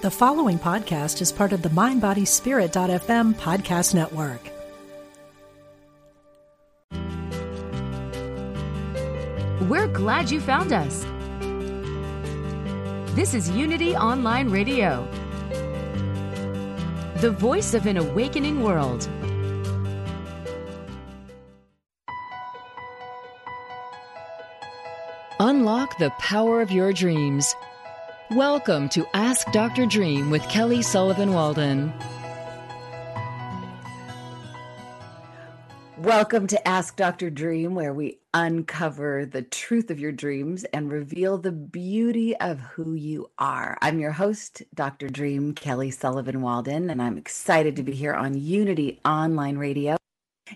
The following podcast is part of the MindBodySpirit.fm podcast network. We're glad you found us. This is Unity Online Radio, the voice of an awakening world. Unlock the power of your dreams. Welcome to Ask Dr. Dream with Kelly Sullivan Walden. Welcome to Ask Dr. Dream, where we uncover the truth of your dreams and reveal the beauty of who you are. I'm your host, Dr. Dream, Kelly Sullivan Walden, and I'm excited to be here on Unity Online Radio.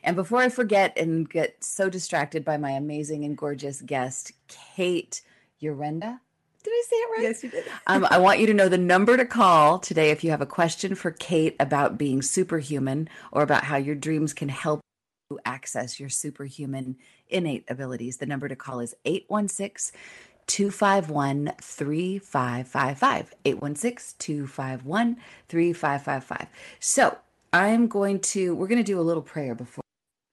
And before I forget and get so distracted by my amazing and gorgeous guest, Kate Urenda, did I say it right? Yes, you did. um, I want you to know the number to call today if you have a question for Kate about being superhuman or about how your dreams can help you access your superhuman innate abilities. The number to call is 816 251 3555. 816 251 3555. So I'm going to, we're going to do a little prayer before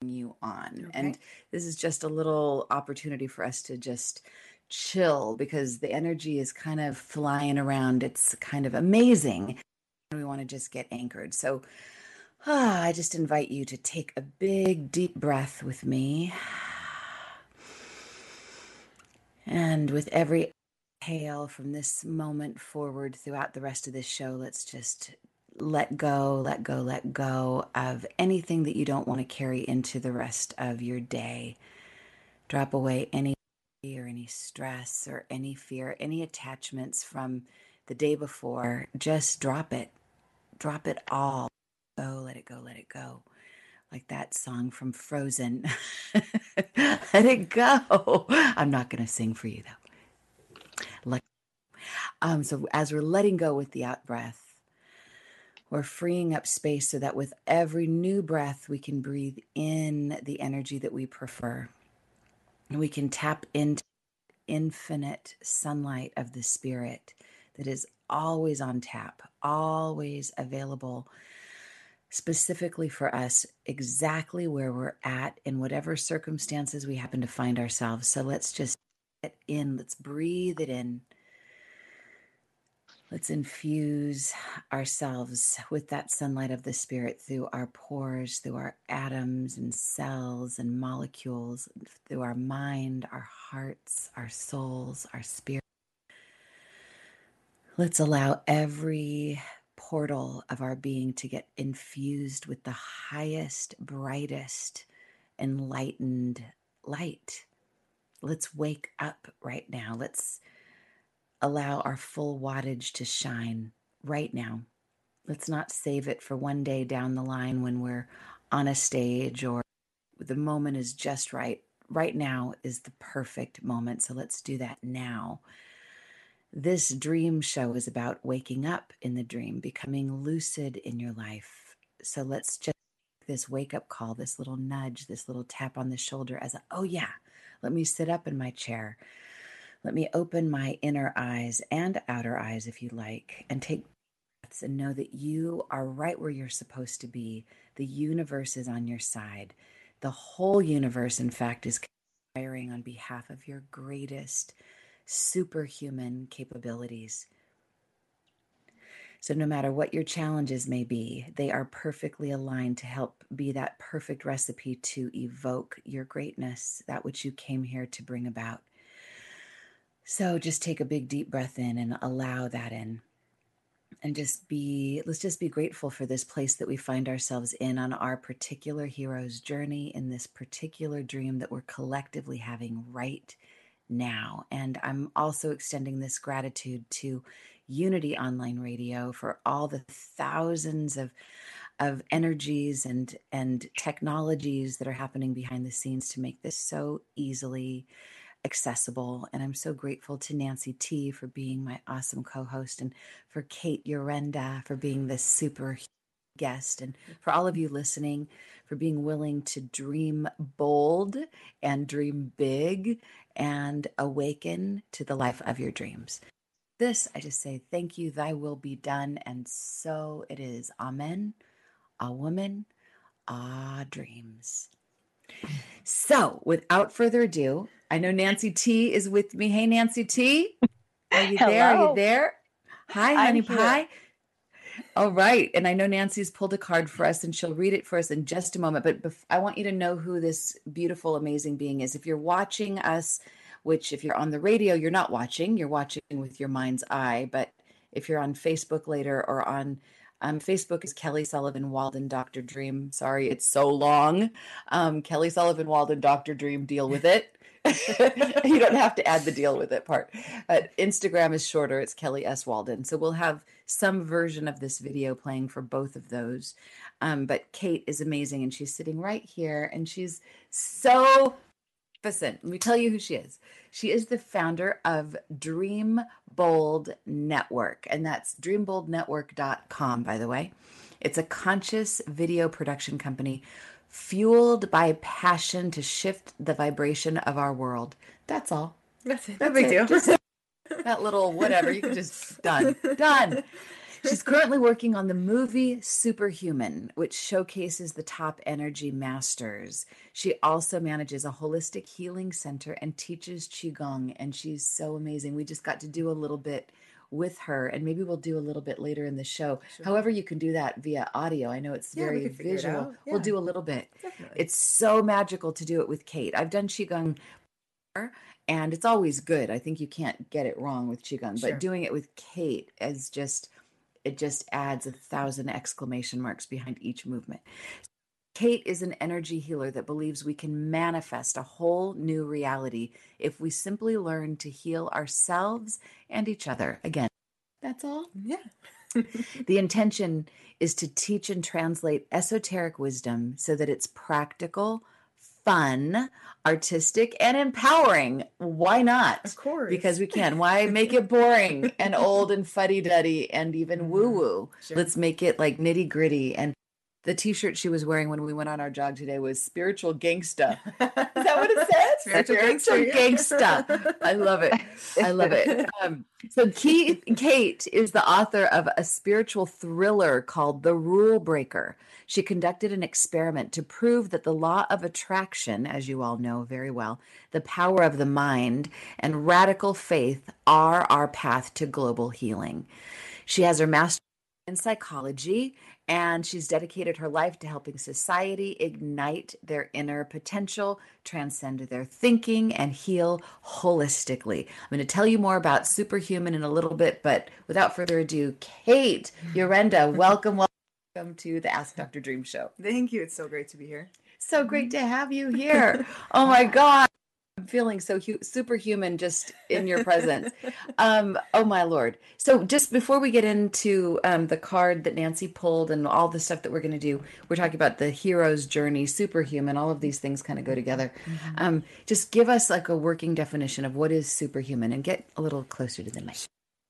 you on. Okay. And this is just a little opportunity for us to just chill because the energy is kind of flying around. It's kind of amazing. We want to just get anchored. So ah, I just invite you to take a big, deep breath with me. And with every exhale from this moment forward throughout the rest of this show, let's just let go, let go, let go of anything that you don't want to carry into the rest of your day. Drop away any or any stress or any fear, any attachments from the day before. Just drop it. Drop it all. Oh, let it go, let it go. Like that song from Frozen. let it go. I'm not going to sing for you though. Let um, so as we're letting go with the out breath, we're freeing up space so that with every new breath, we can breathe in the energy that we prefer. We can tap into infinite sunlight of the spirit that is always on tap, always available specifically for us, exactly where we're at in whatever circumstances we happen to find ourselves. So let's just get in, let's breathe it in. Let's infuse ourselves with that sunlight of the spirit through our pores, through our atoms and cells and molecules, through our mind, our hearts, our souls, our spirit. Let's allow every portal of our being to get infused with the highest, brightest, enlightened light. Let's wake up right now. Let's allow our full wattage to shine right now. Let's not save it for one day down the line when we're on a stage or the moment is just right. Right now is the perfect moment. So let's do that now. This dream show is about waking up in the dream, becoming lucid in your life. So let's just this wake up call, this little nudge, this little tap on the shoulder as a, oh yeah, let me sit up in my chair. Let me open my inner eyes and outer eyes, if you like, and take breaths and know that you are right where you're supposed to be. The universe is on your side. The whole universe, in fact, is conspiring on behalf of your greatest superhuman capabilities. So, no matter what your challenges may be, they are perfectly aligned to help be that perfect recipe to evoke your greatness, that which you came here to bring about. So, just take a big deep breath in and allow that in. And just be, let's just be grateful for this place that we find ourselves in on our particular hero's journey in this particular dream that we're collectively having right now. And I'm also extending this gratitude to Unity Online Radio for all the thousands of of energies and and technologies that are happening behind the scenes to make this so easily accessible and i'm so grateful to nancy t for being my awesome co-host and for kate urenda for being this super guest and for all of you listening for being willing to dream bold and dream big and awaken to the life of your dreams this, I just say, Thank you, thy will be done. And so it is. Amen. A woman, ah, dreams. So without further ado, I know Nancy T is with me. Hey, Nancy T. Are you there? Are you there? Hi, honey pie. All right. And I know Nancy's pulled a card for us and she'll read it for us in just a moment. But bef- I want you to know who this beautiful, amazing being is. If you're watching us, which if you're on the radio, you're not watching, you're watching with your mind's eye. But if you're on Facebook later or on um, Facebook is Kelly Sullivan Walden Dr. Dream. Sorry, it's so long. Um, Kelly Sullivan Walden Dr. Dream, deal with it. you don't have to add the deal with it part. But Instagram is shorter. It's Kelly S. Walden. So we'll have some version of this video playing for both of those. Um, but Kate is amazing and she's sitting right here and she's so Listen, let me tell you who she is. She is the founder of Dream Bold Network, and that's dreamboldnetwork.com, by the way. It's a conscious video production company fueled by passion to shift the vibration of our world. That's all. That's it. No big it. deal. That little whatever. You can just done. Done. She's currently working on the movie Superhuman, which showcases the top energy masters. She also manages a holistic healing center and teaches Qigong, and she's so amazing. We just got to do a little bit with her, and maybe we'll do a little bit later in the show. Sure. However, you can do that via audio. I know it's yeah, very visual. It yeah. We'll do a little bit. Definitely. It's so magical to do it with Kate. I've done Qigong and it's always good. I think you can't get it wrong with Qigong, sure. but doing it with Kate is just it just adds a thousand exclamation marks behind each movement. Kate is an energy healer that believes we can manifest a whole new reality if we simply learn to heal ourselves and each other. Again, that's all. Yeah. the intention is to teach and translate esoteric wisdom so that it's practical, fun, artistic, and empowering. Why not? Of course. Because we can. Why make it boring and old and fuddy duddy and even mm-hmm. woo woo? Sure. Let's make it like nitty gritty and the t-shirt she was wearing when we went on our jog today was spiritual gangsta. Is that what it says? spiritual, spiritual gangsta. gangsta. I love it. I love it. Um, so Kate, Kate is the author of a spiritual thriller called The Rule Breaker. She conducted an experiment to prove that the law of attraction, as you all know very well, the power of the mind, and radical faith are our path to global healing. She has her master in psychology and she's dedicated her life to helping society ignite their inner potential, transcend their thinking, and heal holistically. I'm going to tell you more about Superhuman in a little bit, but without further ado, Kate Yorenda, welcome, welcome to the Ask Dr. Dream show. Thank you. It's so great to be here. So great to have you here. oh my God. I'm feeling so hu- superhuman just in your presence. um, oh my lord! So just before we get into um, the card that Nancy pulled and all the stuff that we're going to do, we're talking about the hero's journey, superhuman. All of these things kind of go together. Mm-hmm. Um, just give us like a working definition of what is superhuman, and get a little closer to the mic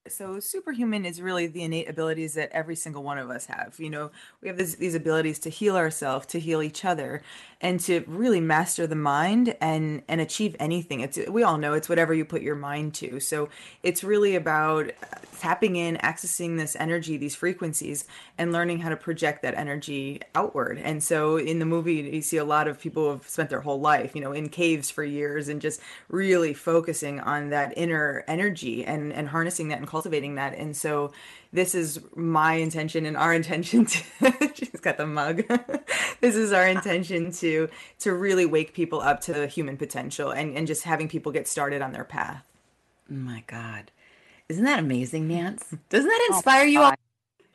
so superhuman is really the innate abilities that every single one of us have you know? We have this, these abilities to heal ourselves to heal each other and to really master the mind and and achieve anything. It's we all know it's whatever you put your mind to. So it's really about uh, tapping in accessing this energy these frequencies and learning how to project that energy outward. And so in the movie you see a lot of people have spent their whole life you know in caves for years and just really focusing on that inner energy and and harnessing that and cultivating that. And so this is my intention and our intention to she's got the mug. This is our intention to to really wake people up to the human potential and and just having people get started on their path. Oh my god. Isn't that amazing nance? Doesn't that oh inspire oh you all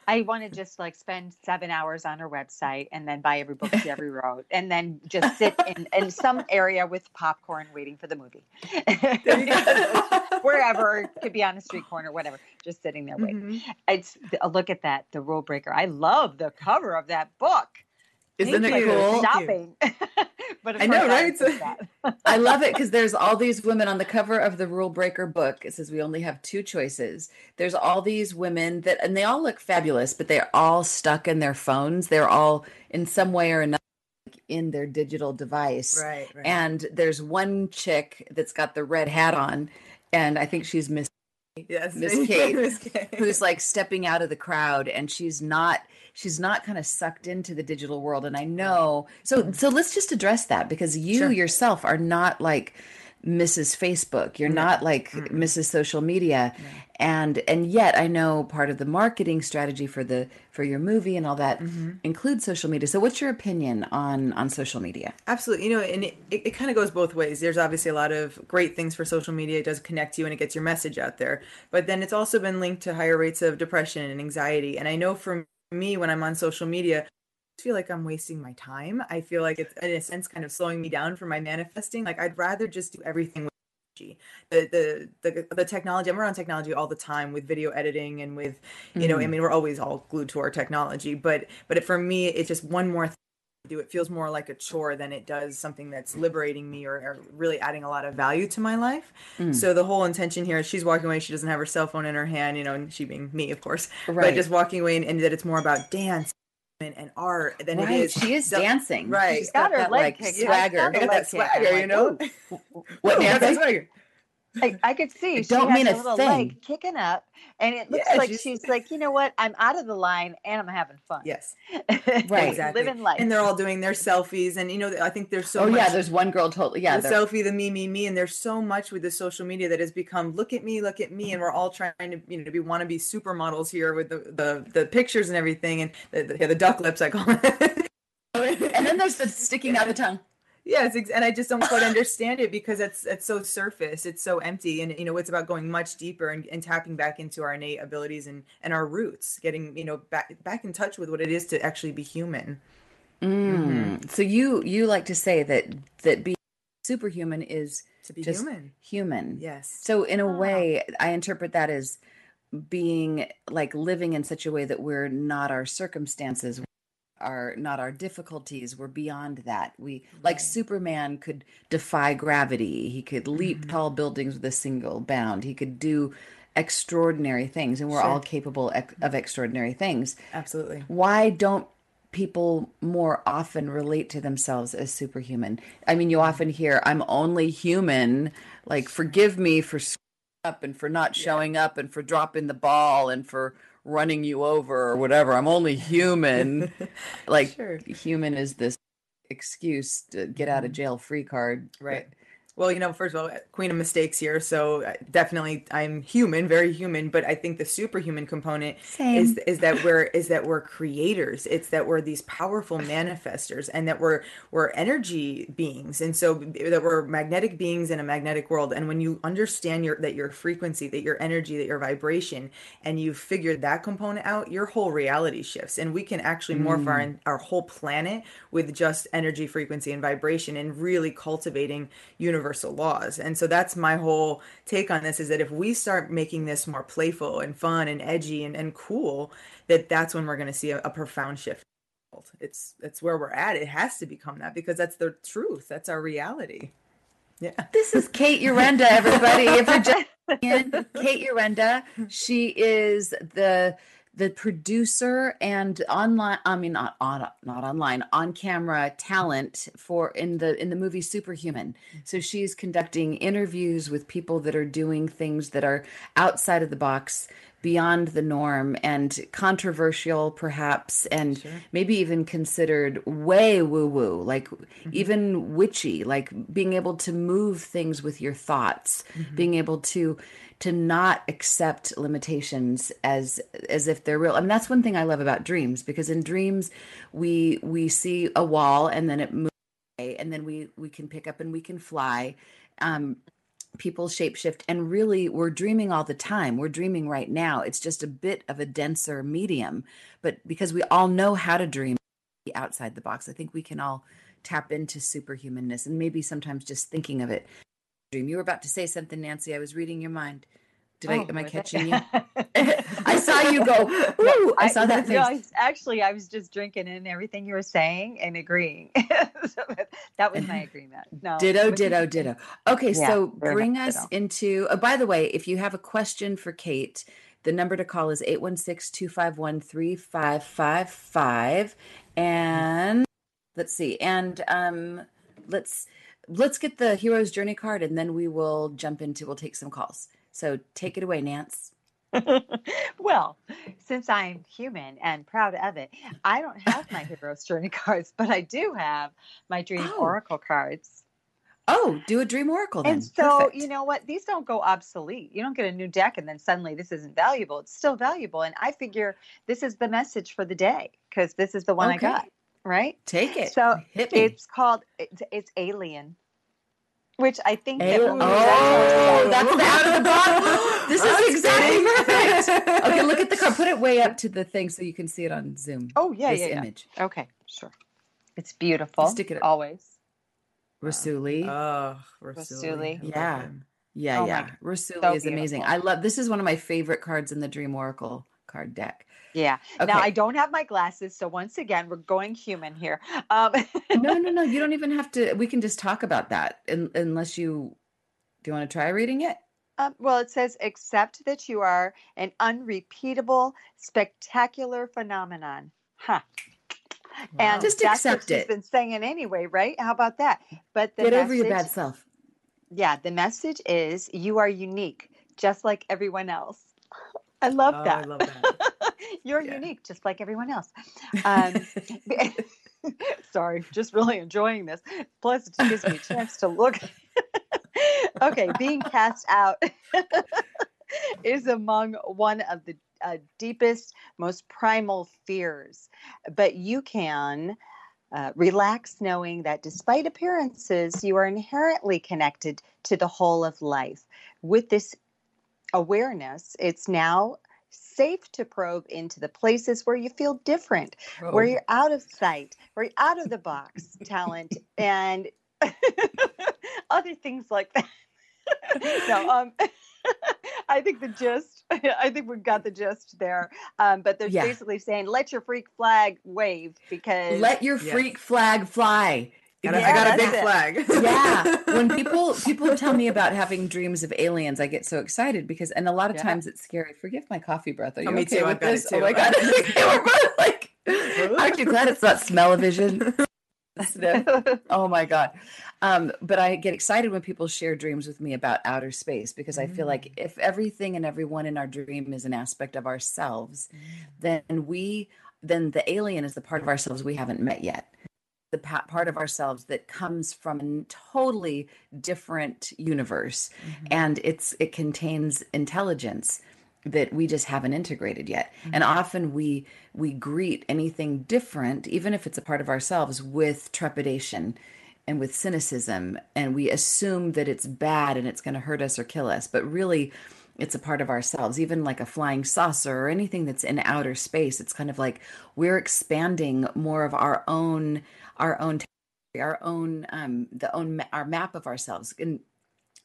I want to just like spend seven hours on her website and then buy every book she ever wrote and then just sit in, in some area with popcorn waiting for the movie. Wherever, it could be on a street corner, whatever, just sitting there waiting. Mm-hmm. It's a look at that, the rule breaker. I love the cover of that book. Isn't Thank it cool? Shopping. but I know, right? I love it because there's all these women on the cover of the Rule Breaker book. It says we only have two choices. There's all these women that, and they all look fabulous, but they're all stuck in their phones. They're all in some way or another in their digital device. Right, right. And there's one chick that's got the red hat on, and I think she's Miss Yes, Miss Kate, Miss Kate. who's like stepping out of the crowd and she's not she's not kind of sucked into the digital world and I know. So so let's just address that because you Sure. yourself are not like Mrs. Facebook. You're not like Mrs. Social Media. And and yet I know part of the marketing strategy for the for your movie and all that mm-hmm. includes social media. So what's your opinion on on social media? Absolutely. You know, and it, it, it kind of goes both ways. There's obviously a lot of great things for social media. It does connect you and it gets your message out there. But then it's also been linked to higher rates of depression and anxiety. And I know for me, when I'm on social media, I feel like I'm wasting my time. I feel like it's, in a sense, kind of slowing me down for my manifesting. Like, I'd rather just do everything with technology. the, the the the technology i'm around technology all the time with video editing and with you know i mm-hmm. mean we're always all glued to our technology but but it, for me it's just one more thing do it feels more like a chore than it does something that's liberating me or, or really adding a lot of value to my life hmm. so the whole intention here is she's walking away she doesn't have her cell phone in her hand you know and she being me of course Right. but just walking away and, and that it's more about dance and, art than Right, it is she is dancing. right She's got her that leg like swagger. Got that leg kicked. I'm swagger, you know. What I I, I could see she don't has mean a a little thing. leg kicking up, and it looks Yeah, like she's- she's, like, you know what? I'm out of the line, and I'm having fun. Yes, Right. exactly. living life. And they're all doing their selfies, and you know, I think there's so oh much. yeah, there's one girl totally yeah. the they're- selfie, the me, me, me, and there's so much with the social media that has become look at me, look at me, and we're all trying to you know to be want to be supermodels here with the, the the pictures and everything, and the, the, yeah, the duck lips I call it. and then there's the sticking out the tongue. Yes, ex- and I just don't quite understand it because it's it's so surface, it's so empty, and you know it's about going much deeper and, and tapping back into our innate abilities and and our roots, getting you know back back in touch with what it is to actually be human. Mm. So you you like to say that that being superhuman is To be just human. human. Yes. So in a Ah. way, I interpret that as being like living in such a way that we're not our circumstances, are not our difficulties. We're beyond that. We like Superman could defy gravity. He could leap Mm-hmm. tall buildings with a single bound. He could do extraordinary things, and we're all capable of extraordinary things. Absolutely. why don't people more often relate to themselves as superhuman? I mean, you often hear, I'm only human. Like, forgive me for screwing up and for not showing up and for dropping the ball and for running you over or whatever. I'm only human. like, Sure. human is this excuse to get out of jail free card. Right. Well, you know, first of all, queen of mistakes here. So uh, definitely, I'm human, very human. But I think the superhuman component is is that we're is that we're creators. It's that we're these powerful manifestors, and that we're we're energy beings, and so that we're magnetic beings in a magnetic world. And when you understand your that your frequency, that your energy, that your vibration, and you figure that component out, your whole reality shifts, and we can actually morph our our whole planet with just energy, frequency, and vibration, and really cultivating universal laws. And so that's my whole take on this: is that if we start making this more playful and fun and edgy and, and cool, that that's when we're going to see a, a profound shift. It's it's where we're at. It has to become that because that's the truth. That's our reality. Yeah. This is Kate Urenda, everybody. If you're just in, Kate Urenda, she is the the producer and online I mean not on not online on camera talent for in the in the movie Superhuman. Mm-hmm. So she's conducting interviews with people that are doing things that are outside of the box beyond the norm and controversial perhaps and maybe even considered way woo woo like mm-hmm. even witchy like being able to move things with your thoughts mm-hmm. being able to to not accept limitations as as if they're real. I mean that's one thing I love about dreams because in dreams we we see a wall and then it moves away and then we we can pick up and we can fly. Um people shapeshift and really we're dreaming all the time. We're dreaming right now. It's just a bit of a denser medium, but because we all know how to dream outside the box, I think we can all tap into superhumanness and maybe sometimes just thinking of it dream. You were about to say something, Nancy. I was reading your mind. Did I? Oh, Am I catching it? you? I saw you go. Ooh! I saw that no, I actually, I was just drinking in everything you were saying and agreeing. So that was my agreement. No, Ditto, ditto, ditto. Okay, Yeah, so bring us ditto. into. Oh, by the way, if you have a question for Kate, the number to call is 816 251 3555. And let's see. And um, let's let's get the hero's journey card and then we will jump into we'll take some calls So take it away, Nance. well, since I'm human and proud of it, I don't have my hero's journey cards, but I do have my dream Oh. oracle cards. Oh, do a dream oracle then. And so, Perfect. you know what? These don't go obsolete. You don't get a new deck and then suddenly this isn't valuable. It's still valuable. And I figure this is the message for the day because this is the one Okay. I got, right? take it. So hit me. it's called, it's, it's Alien, which I think that A- when oh, that's oh. the out of the box. This is exactly perfect. Okay, look at the card. Put it way up to the thing so you can see it on Zoom. Oh, yeah, this yeah, yeah. image. Okay, sure. It's beautiful. Stick it- always. Rassouli. Oh, Rassouli. Rassouli. I love Yeah. yeah, oh yeah. God, Rassouli so is amazing. I love this is one of my favorite cards in the Dream Oracle card deck. Yeah. Okay. Now I don't have my glasses, so once again, we're going human here. Um, no, no, no. You don't even have to. We can just talk about that, un, unless you. Do you want to try reading it? um, well, it says, accept that you are an unrepeatable, spectacular phenomenon. Huh. And Just that's accept what she's it. been saying anyway, right? How about that? But the Get message, over your bad self. yeah, the message is you are unique, just like everyone else. I love Oh, that. I love that. You're Yeah. unique, just like everyone else. Um, sorry, just really enjoying this. Plus, it gives me a chance to look. okay, being cast out is among one of the uh, deepest, most primal fears, but you can. Uh, relax knowing that despite appearances, you are inherently connected to the whole of life. With this awareness, it's now safe to probe into the places where you feel different, where you're out of sight, where you're out of the box talent, and other things like that. no, um, I think the gist. I think we've got the gist there. Um, but they're Yeah. basically saying, "Let your freak flag wave," because Let your Yes. freak flag fly. Gotta- Yeah, I got a big it. flag. yeah. When people people tell me about having dreams of aliens i get so excited because and a lot of Yeah. times it's scary. Forgive my coffee breath are you Oh, me okay too. with got this? oh too. my god. Okay, we're both like aren't you glad it's not smell-o-vision oh my god. Um but i get excited when people share dreams with me about outer space because i feel like if everything and everyone in our dream is an aspect of ourselves then we then the alien is the part of ourselves we haven't met yet the part of ourselves that comes from a totally different universe. Mm-hmm. And it's it contains intelligence that we just haven't integrated yet. Mm-hmm. And often we we greet anything different even if it's a part of ourselves with trepidation and with cynicism. And we assume that it's bad and it's going to hurt us or kill us. But really it's a part of ourselves even like a flying saucer or anything that's in outer space it's kind of like we're expanding more of our own our own our own um the own our map of ourselves and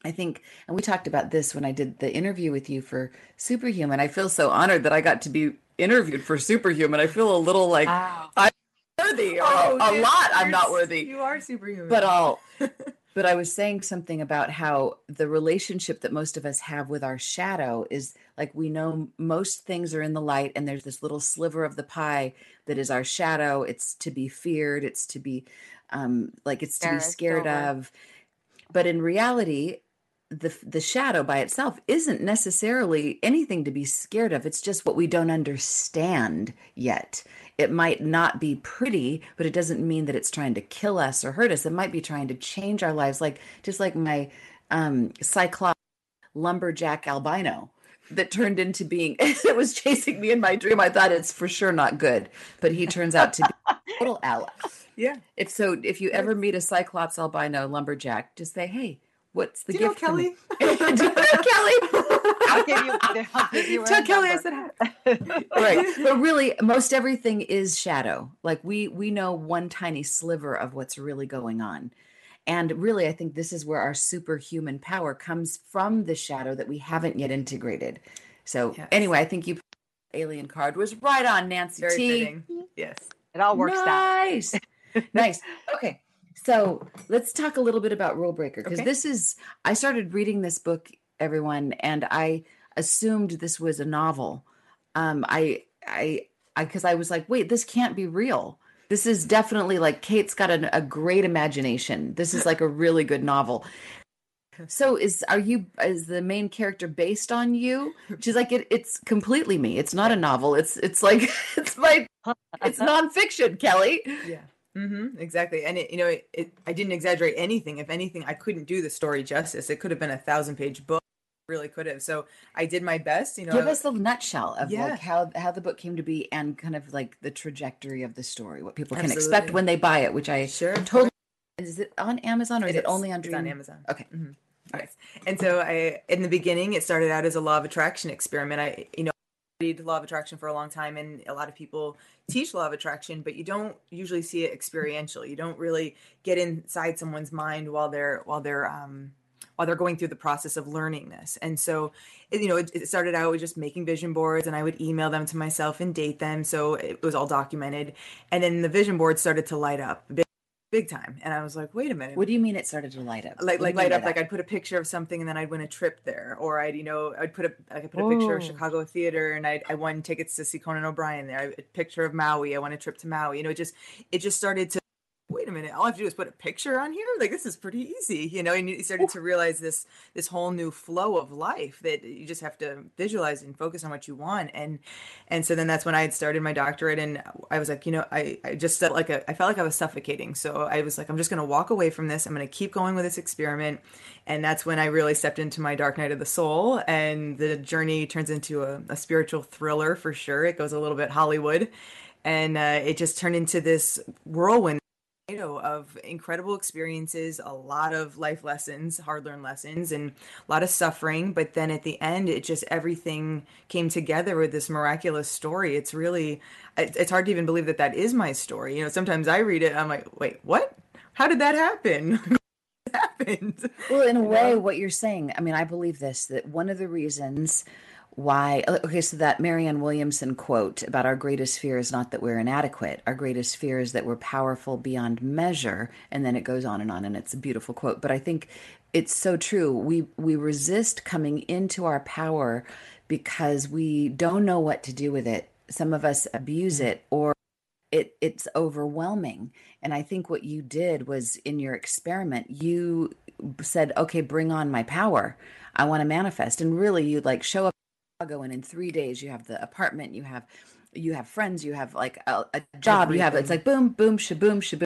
I think, and we talked about this when I did the interview with you for Superhuman. I feel so honored that I got to be interviewed for Superhuman. I feel a little like Wow. I'm worthy. Oh, a dude, lot, I'm not worthy. You are superhuman. But I'll. But I was saying something about how the relationship that most of us have with our shadow is like we know most things are in the light, and there's this little sliver of the pie that is our shadow. It's to be feared. It's to be, um, like it's to be scared over. of. But in reality, the the shadow by itself isn't necessarily anything to be scared of it's just what we don't understand yet it might not be pretty but it doesn't mean that it's trying to kill us or hurt us. It might be trying to change our lives like just like my um cyclops lumberjack albino that turned into being it was chasing me in my dream. I thought it's for sure not good but he turns out to be a total ally. Yeah. if so if you ever meet a cyclops albino lumberjack just say hey what's the Do gift? Kelly? Do you know Kelly? I'll give you. I'll give you. Tell Kelly I said hi. right but really most everything is shadow like we we know one tiny sliver of what's really going on and really i think this is where our superhuman power comes from the shadow that we haven't yet integrated so Yes. anyway i think you alien card was right on nancy Very t fitting. Yes. It all works out. nice nice okay so let's talk a little bit about rule breaker because Okay. this is i started reading this book everyone and i assumed this was a novel um i i i because i was like wait this can't be real this is definitely like kate's got an, a great imagination this is like a really good novel So is are you is the main character based on you? She's like it, it's completely me. It's not a novel. It's it's like it's my it's nonfiction, Kelly. Yeah. Mm-hmm, exactly. And it, you know, it, it, I didn't exaggerate anything. If anything, I couldn't do the story justice. It could have been a thousand page book. Really could have. So I did my best. You know, give us the nutshell of Yeah. like how how the book came to be and kind of like the trajectory of the story, what people can expect when they buy it. Which I Sure. totally. Is it on Amazon or is it, only on It's on Amazon. Okay. Mhm. Yes. And so I, in the beginning, it started out as a law of attraction experiment. I, you know, studied law of attraction for a long time, and a lot of people teach law of attraction, but you don't usually see it experiential. You don't really get inside someone's mind while they're while they're um, while they're going through the process of learning this. And so, you know, it, it started out with just making vision boards, and I would email them to myself and date them, so it was all documented. And then the vision boards started to light up big, time, and I was like, wait a minute. What do you mean it started to light up? like What do you like light up like i'd put a picture of something and then i'd win a trip there or i'd you know i'd put a i could put a picture of oh. chicago theater and i i won tickets to see conan o'brien there. I, a picture of maui i won a trip to maui you know it just it just started to wait a minute all i have to do is put a picture on here? Like this is pretty easy you know and you started to realize this this whole new flow of life that you just have to visualize and focus on what you want. And and so then that's when i had started my doctorate and i was like you know i i just felt like a, i felt like i was suffocating. So i was like i'm just going to walk away from this. I'm going to keep going with this experiment. And that's when i really stepped into my dark night of the soul and the journey turns into a, a spiritual thriller for sure. It goes a little bit hollywood. And uh, it just turned into this whirlwind tornado of incredible experiences, a lot of life lessons, hard learned lessons, and a lot of suffering. But then at the end, it just everything came together with this miraculous story. It's really, it's hard to even believe that that is my story. You know, sometimes I read it, I'm like, wait, what? How did that happen? happened? Well, in a way, what you're saying, I mean, I believe this that one of the reasons why, okay, so that Marianne Williamson quote about our greatest fear is not that we're inadequate. Our greatest fear is that we're powerful beyond measure. And then it goes on and on, and it's a beautiful quote. But I think it's so true. We, we resist coming into our power because we don't know what to do with it. Some of us abuse it or it it's overwhelming and i think what you did was in your experiment you said okay bring on my power i want to manifest and really you like show up Chicago and in three days you have the apartment you have you have friends you have like a, a job you have it's like boom boom shaboom shaboom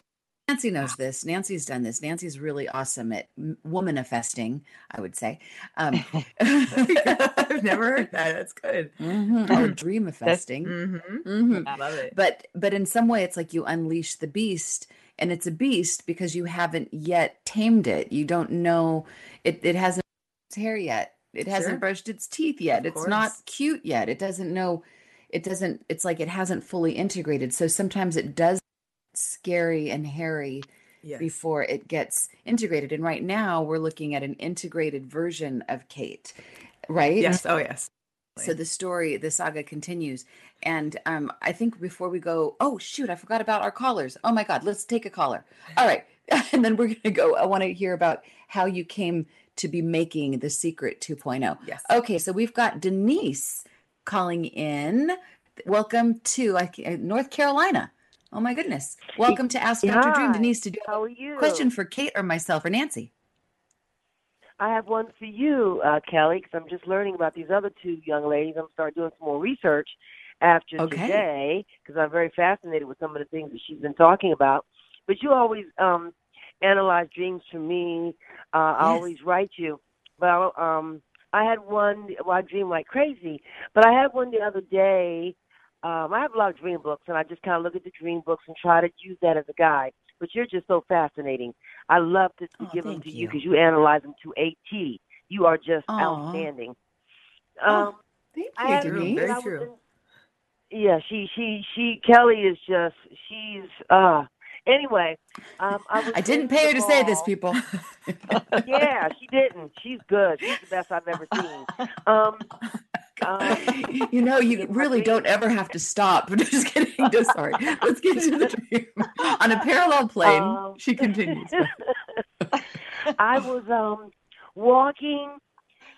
nancy knows this nancy's done this nancy's really awesome at womanifesting i would say um I've never heard that. That's good. mhm, or dreamifesting Mm-hmm. Mhm. I love it. but but in some way it's like you unleash the beast and it's a beast because you haven't yet tamed it you don't know it it hasn't hair yet it Sure. hasn't brushed its teeth yet Of it's not cute yet it doesn't know it doesn't it's like it hasn't fully integrated so sometimes it does scary and hairy Yes. before it gets integrated and right now we're looking at an integrated version of kate right Yes. Oh, yes. so the story, the saga continues. And um, I think before we go, oh, shoot, I forgot about our callers. Oh my God, let's take a caller. All right. And then we're going to go. I want to hear about how you came to be making The Secret 2.0. Yes. Okay. So we've got Denise calling in. Welcome to I North Carolina. Oh my goodness. Welcome to Ask Dr. Dream. Denise, did you How are you? question for Kate or myself or Nancy? I have one for you, uh, Kelly, because I'm just learning about these other two young ladies. I'm starting doing some more research after Okay. today because I'm very fascinated with some of the things that she's been talking about. But you always um, analyze dreams for me. Uh, I always write you. Well, um, I had one. Well, I dream like crazy, but I had one the other day. Um, I have a lot of dream books, and I just kind of look at the dream books and try to use that as a guide. But you're just so fascinating. I love to, to Oh, give them to you you. because you analyze them to a T. You are just Aw. outstanding. Oh, Um, Thank I you, had Denise. very true. in- yeah, she she she Kelly is just she's uh anyway. Um, I was I didn't pay her to say this, people. yeah, she didn't. She's good. She's the best I've ever seen. Um, um, you know, you really don't ever have to stop. Just kidding. Just sorry. Let's get to the dream. On a parallel plane, Um, she continues. I was um walking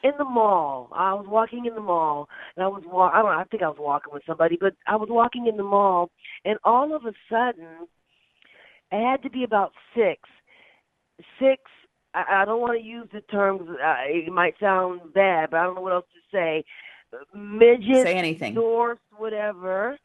in the mall. I was walking in the mall, and I was wa- I don't know. I think I was walking with somebody, but I was walking in the mall, and all of a sudden, it had to be about six, six I, I don't want to use the terms. Uh, it might sound bad, but I don't know what else to say. Midget, Say anything. dwarfs, whatever.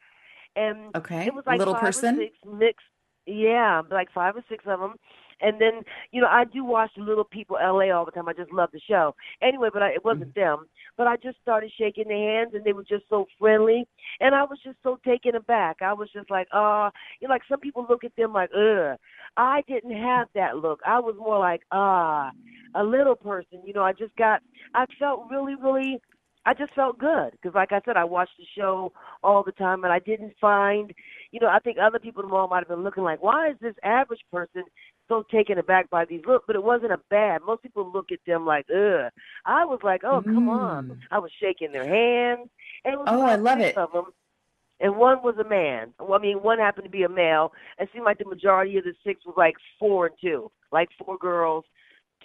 And Okay. it was like Little five person? or six mixed. Yeah, like five or six of them. And then, you know, I do watch the Little People LA all the time. I just love the show. Anyway, but I, it wasn't Mm-hmm. them. But I just started shaking their hands, and they were just so friendly. And I was just so taken aback. I was just like, uh, you know, like some people look at them like, ugh. I didn't have that look. I was more like, ah, a little person. You know, I just got, I felt really, really I just felt good because, like I said, I watched the show all the time, and I didn't find, you know, I think other people in the mall might have been looking like, why is this average person so taken aback by these looks? But it wasn't a bad. Most people look at them like, ugh. I was like, oh, come on. Mm. I was shaking their hands, and it was Oh, I love it. Of them, and one was a man. Well, I mean, one happened to be a male. It seemed like the majority of the six was like four and two, like four girls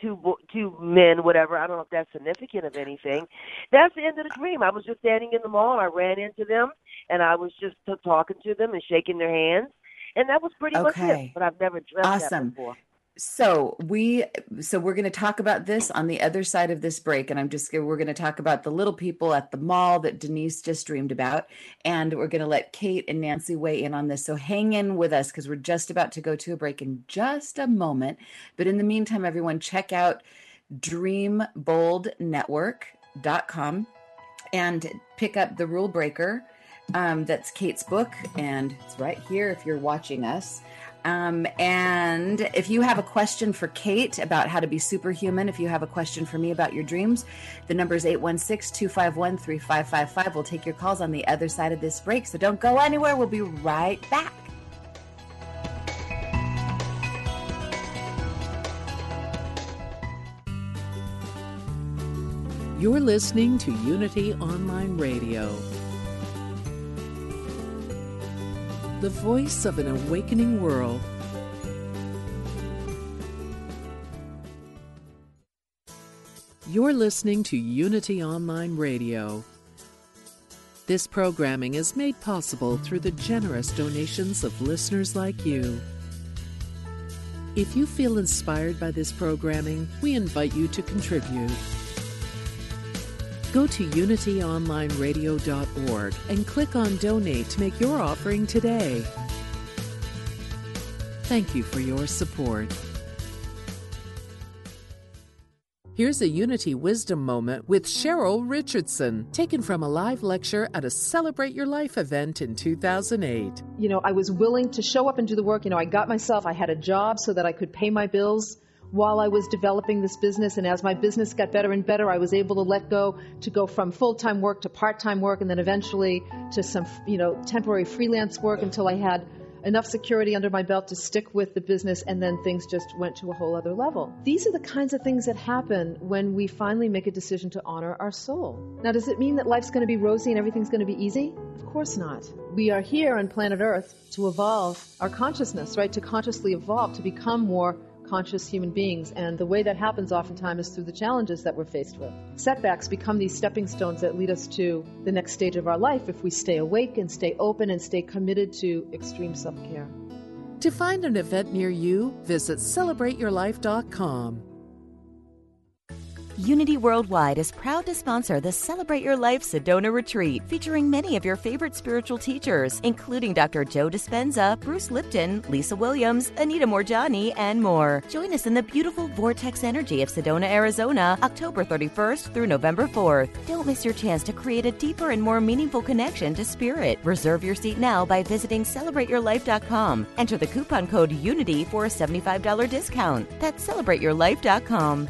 two bo- two men, whatever. I don't know if that's significant of anything. That's the end of the dream. I was just standing in the mall. And I ran into them, and I was just t- talking to them and shaking their hands, and that was pretty much it. But I've never that Awesome. before. So we so we're going to talk about this on the other side of this break, and I'm just we're going to talk about the little people at the mall that Denise just dreamed about, and we're going to let Kate and Nancy weigh in on this. So hang in with us because we're just about to go to a break in just a moment. But in the meantime, everyone, check out DreamBoldNetwork.com and pick up the Rule Breaker. Um, that's Kate's book, and it's right here if you're watching us. Um, and if you have a question for Kate about how to be superhuman, if you have a question for me about your dreams, the number is 816 251 3555. We'll take your calls on the other side of this break. So don't go anywhere. We'll be right back. You're listening to Unity Online Radio, the voice of an awakening world. You're listening to Unity Online Radio. This programming is made possible through the generous donations of listeners like you. If you feel inspired by this programming, we invite you to contribute. Go to unityonlineradio.org and click on Donate to make your offering today. Thank you for your support. Here's a Unity Wisdom moment with Cheryl Richardson, taken from a live lecture at a Celebrate Your Life event in 2008. you know, I was willing to show up and do the work. You know, I got myself, I had a job so that I could pay my bills while I was developing this business. And as my business got better and better, I was able to let go to go from full time work to part time work and then eventually to some, you know, temporary freelance work until I had enough security under my belt to stick with the business and then things just went to a whole other level. These are the kinds of things that happen when we finally make a decision to honor our soul. Now, does it mean that life's going to be rosy and everything's going to be easy? Of course not. We are here on planet Earth to evolve our consciousness, right? To consciously evolve, to become more conscious human beings. And the way that happens oftentimes is through the challenges that we're faced with. Setbacks become these stepping stones that lead us to the next stage of our life if we stay awake and stay open and stay committed to extreme self care. To find an event near you, visit celebrateyourlife.com. Unity Worldwide is proud to sponsor the Celebrate Your Life Sedona Retreat, featuring many of your favorite spiritual teachers, including Dr. Joe Dispenza, Bruce Lipton, Lisa Williams, Anita Moorjani, and more. Join us in the beautiful vortex energy of Sedona, Arizona, October 31st through November 4th. Don't miss your chance to create a deeper and more meaningful connection to spirit. Reserve your seat now by visiting celebrateyourlife.com. Enter the coupon code UNITY for a $75 discount. That's celebrateyourlife.com.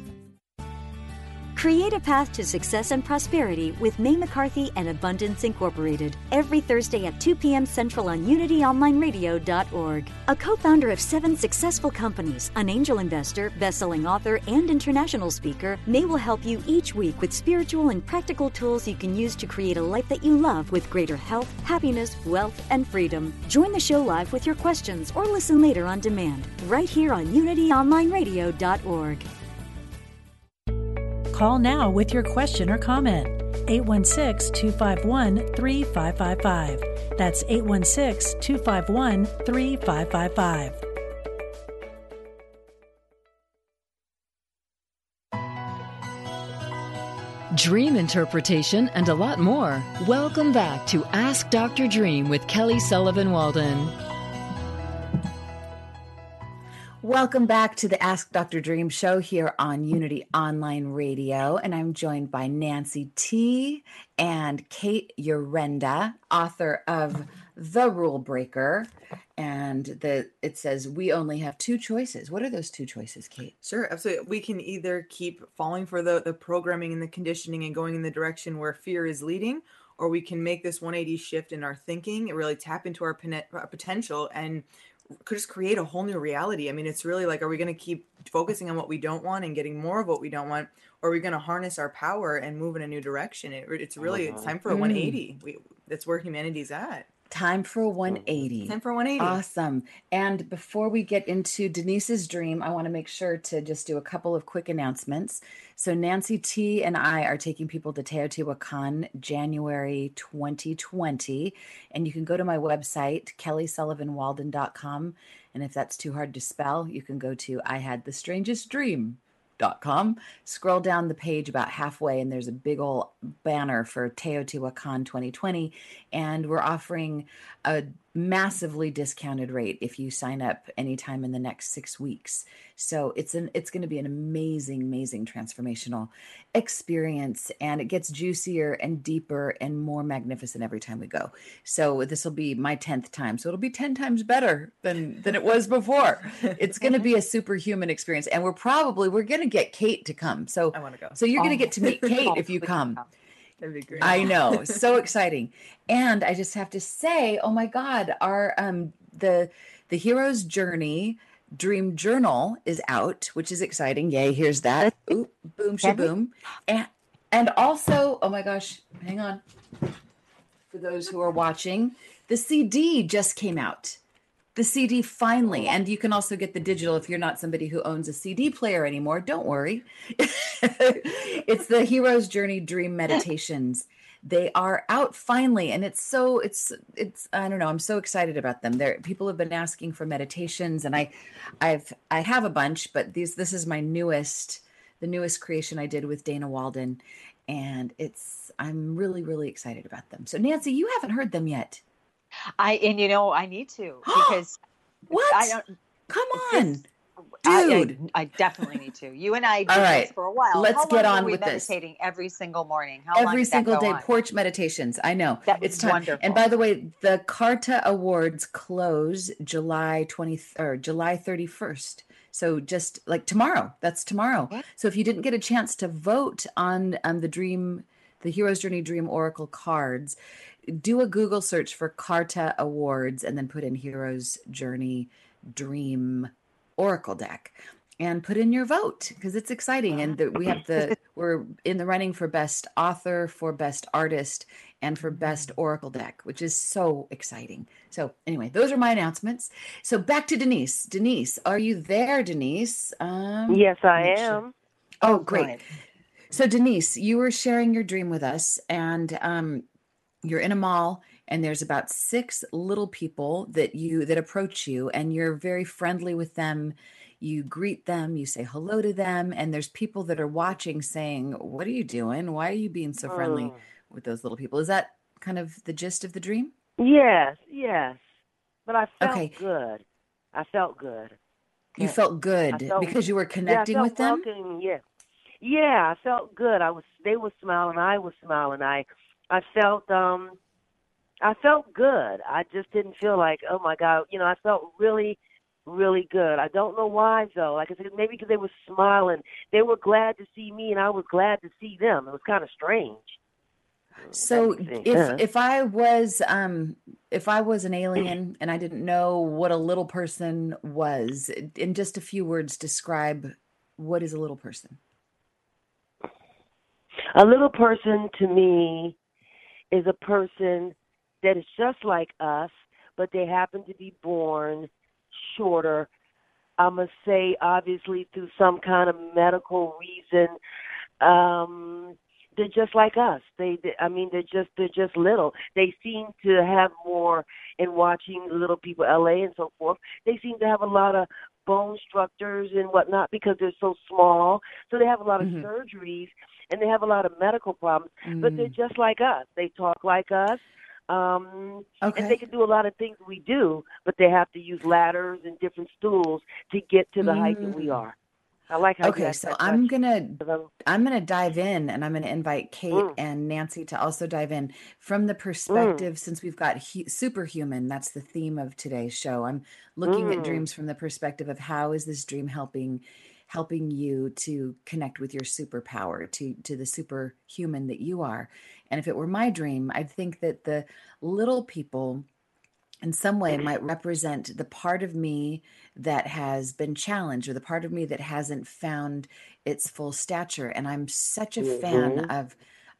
Create a path to success and prosperity with May McCarthy and Abundance Incorporated every Thursday at 2 p.m. Central on UnityOnlineRadio.org. A co founder of seven successful companies, an angel investor, best selling author, and international speaker, May will help you each week with spiritual and practical tools you can use to create a life that you love with greater health, happiness, wealth, and freedom. Join the show live with your questions or listen later on demand, right here on UnityOnlineRadio.org. Call now with your question or comment. 816 251 3555. That's 816 251 3555. Dream interpretation and a lot more. Welcome back to Ask Dr. Dream with Kelly Sullivan Walden. Welcome back to the Ask Dr. Dream show here on Unity Online Radio. And I'm joined by Nancy T and Kate Urenda, author of The Rule Breaker. And the it says we only have two choices. What are those two choices, Kate? Sure, absolutely. We can either keep falling for the, the programming and the conditioning and going in the direction where fear is leading, or we can make this 180 shift in our thinking and really tap into our potential and could just create a whole new reality. I mean, it's really like, are we going to keep focusing on what we don't want and getting more of what we don't want, or are we going to harness our power and move in a new direction? It, it's really it's uh-huh. time for a mm. 180. We, that's where humanity's at. Time for 180. Time for 180. Awesome. And before we get into Denise's dream, I want to make sure to just do a couple of quick announcements. So, Nancy T and I are taking people to Teotihuacan January 2020. And you can go to my website, kellysullivanwalden.com. And if that's too hard to spell, you can go to I Had the Strangest Dream com. Scroll down the page about halfway, and there's a big old banner for Teotihuacan 2020. And we're offering a massively discounted rate if you sign up anytime in the next six weeks. So it's an it's going to be an amazing, amazing transformational experience, and it gets juicier and deeper and more magnificent every time we go. So this will be my tenth time, so it'll be ten times better than than it was before. it's going to be a superhuman experience, and we're probably we're going to get Kate to come. So I want to go. So you're going to get to meet Kate if you come. That'd be great. I know, so exciting. And I just have to say, oh my God, our um the the hero's journey dream journal is out, which is exciting. Yay, here's that. Ooh, boom shaboom. And and also, oh my gosh, hang on. For those who are watching, the CD just came out the CD finally. And you can also get the digital if you're not somebody who owns a CD player anymore. Don't worry. it's the Hero's Journey Dream Meditations. They are out finally, and it's so it's it's I don't know. I'm so excited about them. There, people have been asking for meditations, and I, I've I have a bunch, but these this is my newest, the newest creation I did with Dana Walden, and it's I'm really really excited about them. So Nancy, you haven't heard them yet. I and you know I need to because what? I don't. Come on, dude. I, I, I, definitely need to. You and I did All right. this for a while. Let's get on with this. meditating every single morning. How Every single day, on? porch meditations. I know That it's time. wonderful. And by the way, the Carta Awards close July 20 or July 31st. So just like tomorrow, that's tomorrow. So if you didn't get a chance to vote on um, the Dream, the Hero's Journey Dream Oracle cards, do a Google search for Carta Awards and then put in Hero's Journey Dream Oracle deck and put in your vote because it's exciting. And the, we have the we're in the running for best author for best artist and for best oracle deck which is so exciting. So anyway those are my announcements. So back to denise. Denise are you there denise? Um Yes, I make sure- am. oh great. So denise you were sharing your dream with us and um you're in a mall and there's about six little people that you that approach you and you're very friendly with them you greet them you say hello to them and there's people that are watching saying what are you doing why are you being so friendly Mm. with those little people is that kind of the gist of the dream Yes, yes. But I felt Okay. good. I felt good. you Yeah. felt good felt- because you were connecting felt with them welcome, Yeah, yeah. I felt good. I was. They were smiling. I was smiling. I, I felt. Um, I felt good. I just didn't feel like, oh my god. You know, I felt really, really good. I don't know why though. Like I said, maybe because they were smiling. They were glad to see me, and I was glad to see them. It was kind of strange. So if if I was um if I was an alien and I didn't know what a little person was, in just a few words, describe what is a little person. A little person to me is a person that is just like us, but they happen to be born shorter. I must say, obviously, through some kind of medical reason. Um, they're just like us. They, they, I mean, they're just they're just little. They seem to have more in watching little people, LA and so forth. They seem to have a lot of bone structures and whatnot because they're so small. So they have a lot of Mhm. surgeries and they have a lot of medical problems. But they're Mm. just like us. They talk like us. Um, Okay. And they can do a lot of things we do, but they have to use ladders and different stools to get to the height that we Mm. are. I like how Okay, so I'm gonna I'm- gonna dive in and I'm gonna invite Kate Mm. and Nancy to also dive in from the perspective since we've got hu- superhuman. That's the theme of today's show. I'm looking at Mm. dreams from the perspective of how is this dream helping helping you to connect with your superpower to to the superhuman that you are. And if it were my dream, I'd think that the little people in some way might represent the part of me that has been challenged or the part of me that hasn't found its full stature and i'm such a fan Mhm. of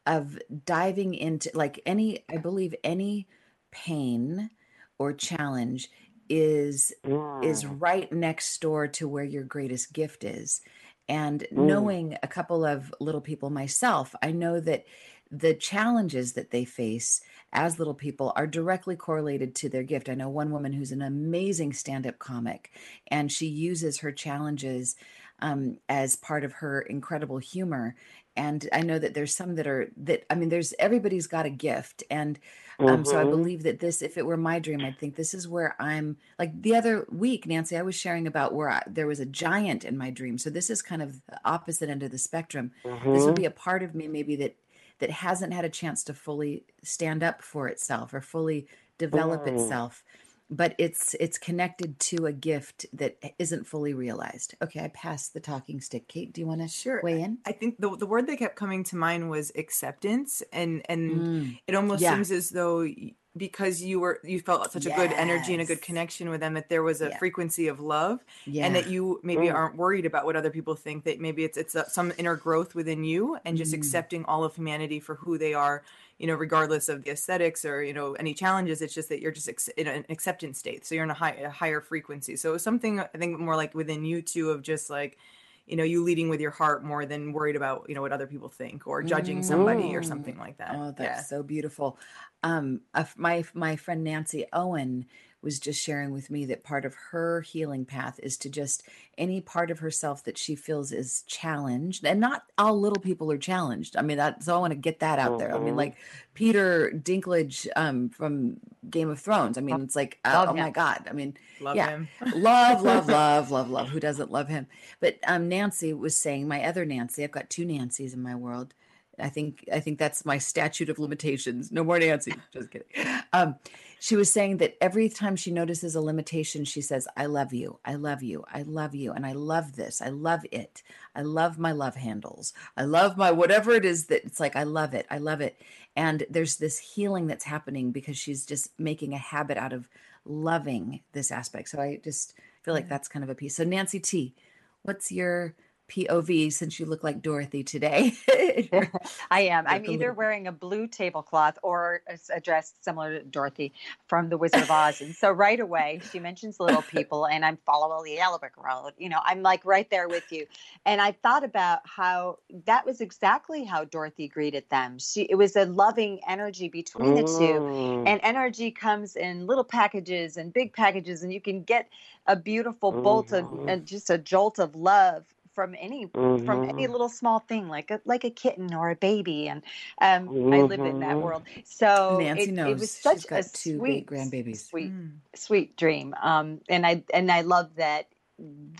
of diving into like any i believe any pain or challenge is is right next door to where your greatest gift is and Mm. knowing a couple of little people myself i know that the challenges that they face as little people are directly correlated to their gift. I know one woman who's an amazing stand up comic, and she uses her challenges um, as part of her incredible humor. And I know that there's some that are that I mean, there's everybody's got a gift, and um, so I Mhm. believe that this, if it were my dream, I'd think this is where I'm. Like the other week, Nancy, I was sharing about where I, there was a giant in my dream. So this is kind of the opposite end of the spectrum. This would Mhm. be a part of me maybe that that hasn't had a chance to fully stand up for itself or fully develop Mm. itself but it's it's connected to a gift that isn't fully realized okay i passed the talking stick kate do you want to Sure. weigh in I think the the word that kept coming to mind was acceptance, and and Mm, it almost yeah. seems as though y- because you were you felt such a good energy and a good connection with them that there was a Yeah. frequency of love, yeah and that you maybe Mm. aren't worried about what other people think. That maybe it's it's a, some inner growth within you, and just Mm. accepting all of humanity for who they are. You know, regardless of the aesthetics or you know any challenges, it's just that you're just ex- in an acceptance state. So you're in a, high, a higher frequency. So it was something I think more like within you too of just like you know you leading with your heart more than worried about you know what other people think or judging somebody or Mm. something like that Oh, that's yeah so beautiful. Um, f- my my friend Nancy Owen was just sharing with me that part of her healing path is to just any part of herself that she feels is challenged, and not all little people are challenged. I mean, that so I want to get that out there. I mean, Mhm. like Peter Dinklage um, from Game of Thrones. I mean, it's like, uh, oh my. God. I mean, love yeah. him love, love, love, love, love. Who doesn't love him? But um, Nancy was saying, my other Nancy, I've got two Nancys in my world. I think I think that's my statute of limitations. No more Nancy. Just kidding. Um, she was saying that every time she notices a limitation, she says, "I love you, I love you, I love you, and I love this, I love it, I love my love handles, I love my whatever it is that it's like. I love it, I love it." And there's this healing that's happening because she's just making a habit out of loving this aspect. So I just feel like that's kind of a piece. So Nancy T, what's your POV since you look like Dorothy today? I am. I'm either wearing a blue tablecloth or a dress similar to Dorothy from The Wizard of Oz. And so right away, she mentions little people, and I'm following the yellow brick road. You know, I'm like right there with you. And I thought about how that was exactly how Dorothy greeted them. She it was a loving energy between the two. Mm. And energy comes in little packages and big packages, and you can get a beautiful bolt of Mhm. and just a jolt of love from any from any little small thing like a like a kitten or a baby and um i live in that Mhm. world so Nancy it, it knows. was She's such got a two sweet great grandbabies. sweet Mm. sweet dream um and i and i love that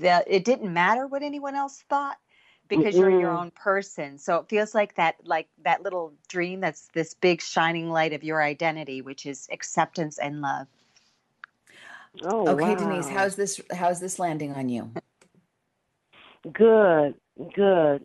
that it didn't matter what anyone else thought because you're your own person so it feels like that like that little dream that's this big shining light of your identity which is acceptance and love Oh, okay, wow. Denise, how's this how's this landing on you? Good, good,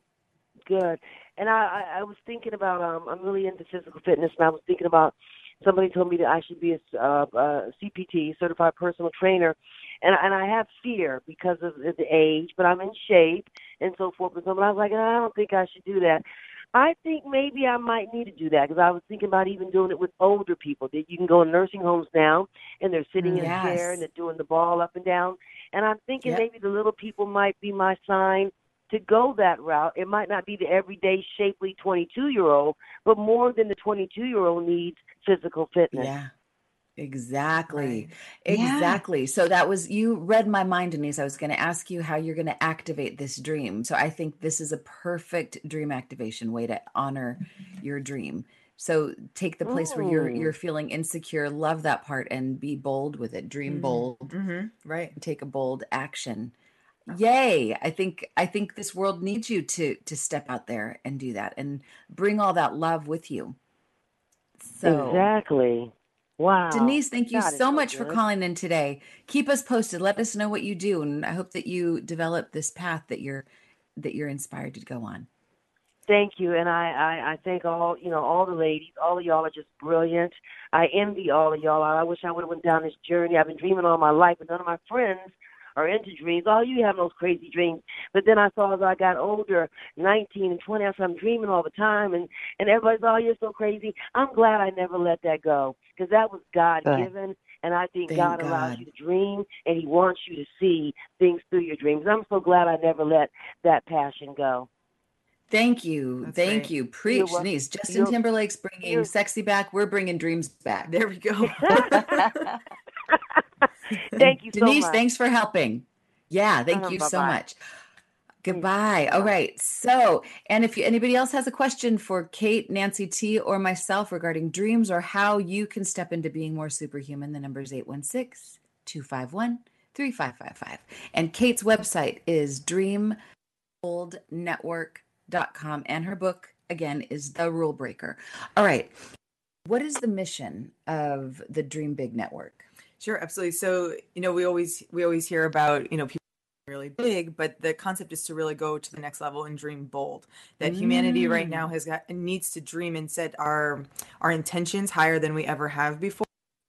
good. And I, I, I was thinking about um, I'm really into physical fitness, and I was thinking about somebody told me that I should be a, uh, a CPT, certified personal trainer, and and I have fear because of the age, but I'm in shape and so forth and so. But I was like, I don't think I should do that. I think maybe I might need to do that because I was thinking about even doing it with older people. That you can go in nursing homes now, and they're sitting in a mm, chair and they're doing the ball up and down. And I'm thinking Yep. maybe the little people might be my sign to go that route. It might not be the everyday shapely 22 year old, but more than the 22 year old needs physical fitness. Yeah. Exactly. Right. Yeah. Exactly. So that was you read my mind, Denise. I was going to ask you how you're going to activate this dream. So I think this is a perfect dream activation way to honor your dream. So take the place where you're you're feeling insecure, love that part and be bold with it. Dream Mhm. bold. Mm-hmm. Right. Take a bold action. Yay. I think I think this world needs you to to step out there and do that and bring all that love with you. So Exactly. Wow. Denise, thank you is so much for calling in today. Keep us posted. Let us know what you do, and I hope that you develop this path that you're that you're inspired to go on. Thank you, and I, I, I thank all you know all the ladies. All of y'all are just brilliant. I envy all of y'all. I wish I would have went down this journey. I've been dreaming all my life, but none of my friends are into dreams. All you have those crazy dreams. But then I saw as I got older, 19 and 20, I said I'm dreaming all the time, and and everybody's oh you're so crazy. I'm glad I never let that go because that was God given. And I think Thank God allows God. you to dream, and He wants you to see things through your dreams. I'm so glad I never let that passion go. Thank you, That's thank right. you. Preach, wel- Denise. Justin you're- Timberlake's bringing sexy back. We're bringing dreams back. There we go. Thank you so Denise, much. thanks for helping. Yeah, thank Uh-huh, you so bye-bye. much. Goodbye. All right. So, and if you, anybody else has a question for Kate, Nancy T, or myself regarding dreams or how you can step into being more superhuman, the number is 816 251 3555. And Kate's website is dreamboldnetwork.com. And her book, again, is The Rule Breaker. All right. What is the mission of the Dream Big Network? Sure, absolutely. So, you know, we always we always hear about, you know, people really big, but the concept is to really go to the next level and dream bold. That humanity right mm. now has got needs to dream and set our our intentions higher than we ever have before.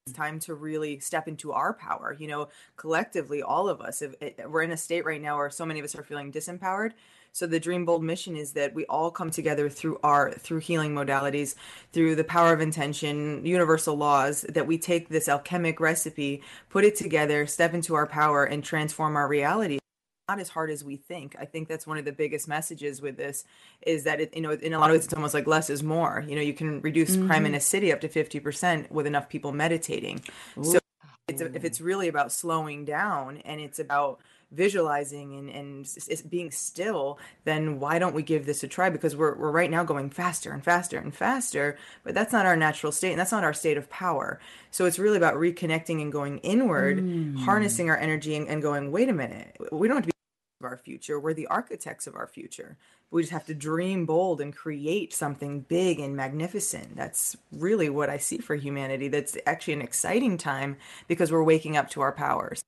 It's time to really step into our power, you know, collectively all of us. If, if we're in a state right now where so many of us are feeling disempowered. So the Dream Bold mission is that we all come together through our through healing modalities, through the power of intention, universal laws, that we take this alchemic recipe, put it together, step into our power and transform our reality. Not as hard as we think. I think that's one of the biggest messages with this is that it, you know, in a lot of ways it's almost like less is more. You know, you can reduce crime in mm-hmm. a city up to 50% with enough people meditating. So it's if it's really about slowing down and it's about visualizing and, and being still, then why don't we give this a try? Because we're, we're right now going faster and faster and faster, but that's not our natural state and that's not our state of power. So it's really about reconnecting and going inward, mm. harnessing our energy and, and going, wait a minute, we don't have to be of our future. We're the architects of our future. We just have to dream bold and create something big and magnificent. That's really what I see for humanity. That's actually an exciting time because we're waking up to our powers.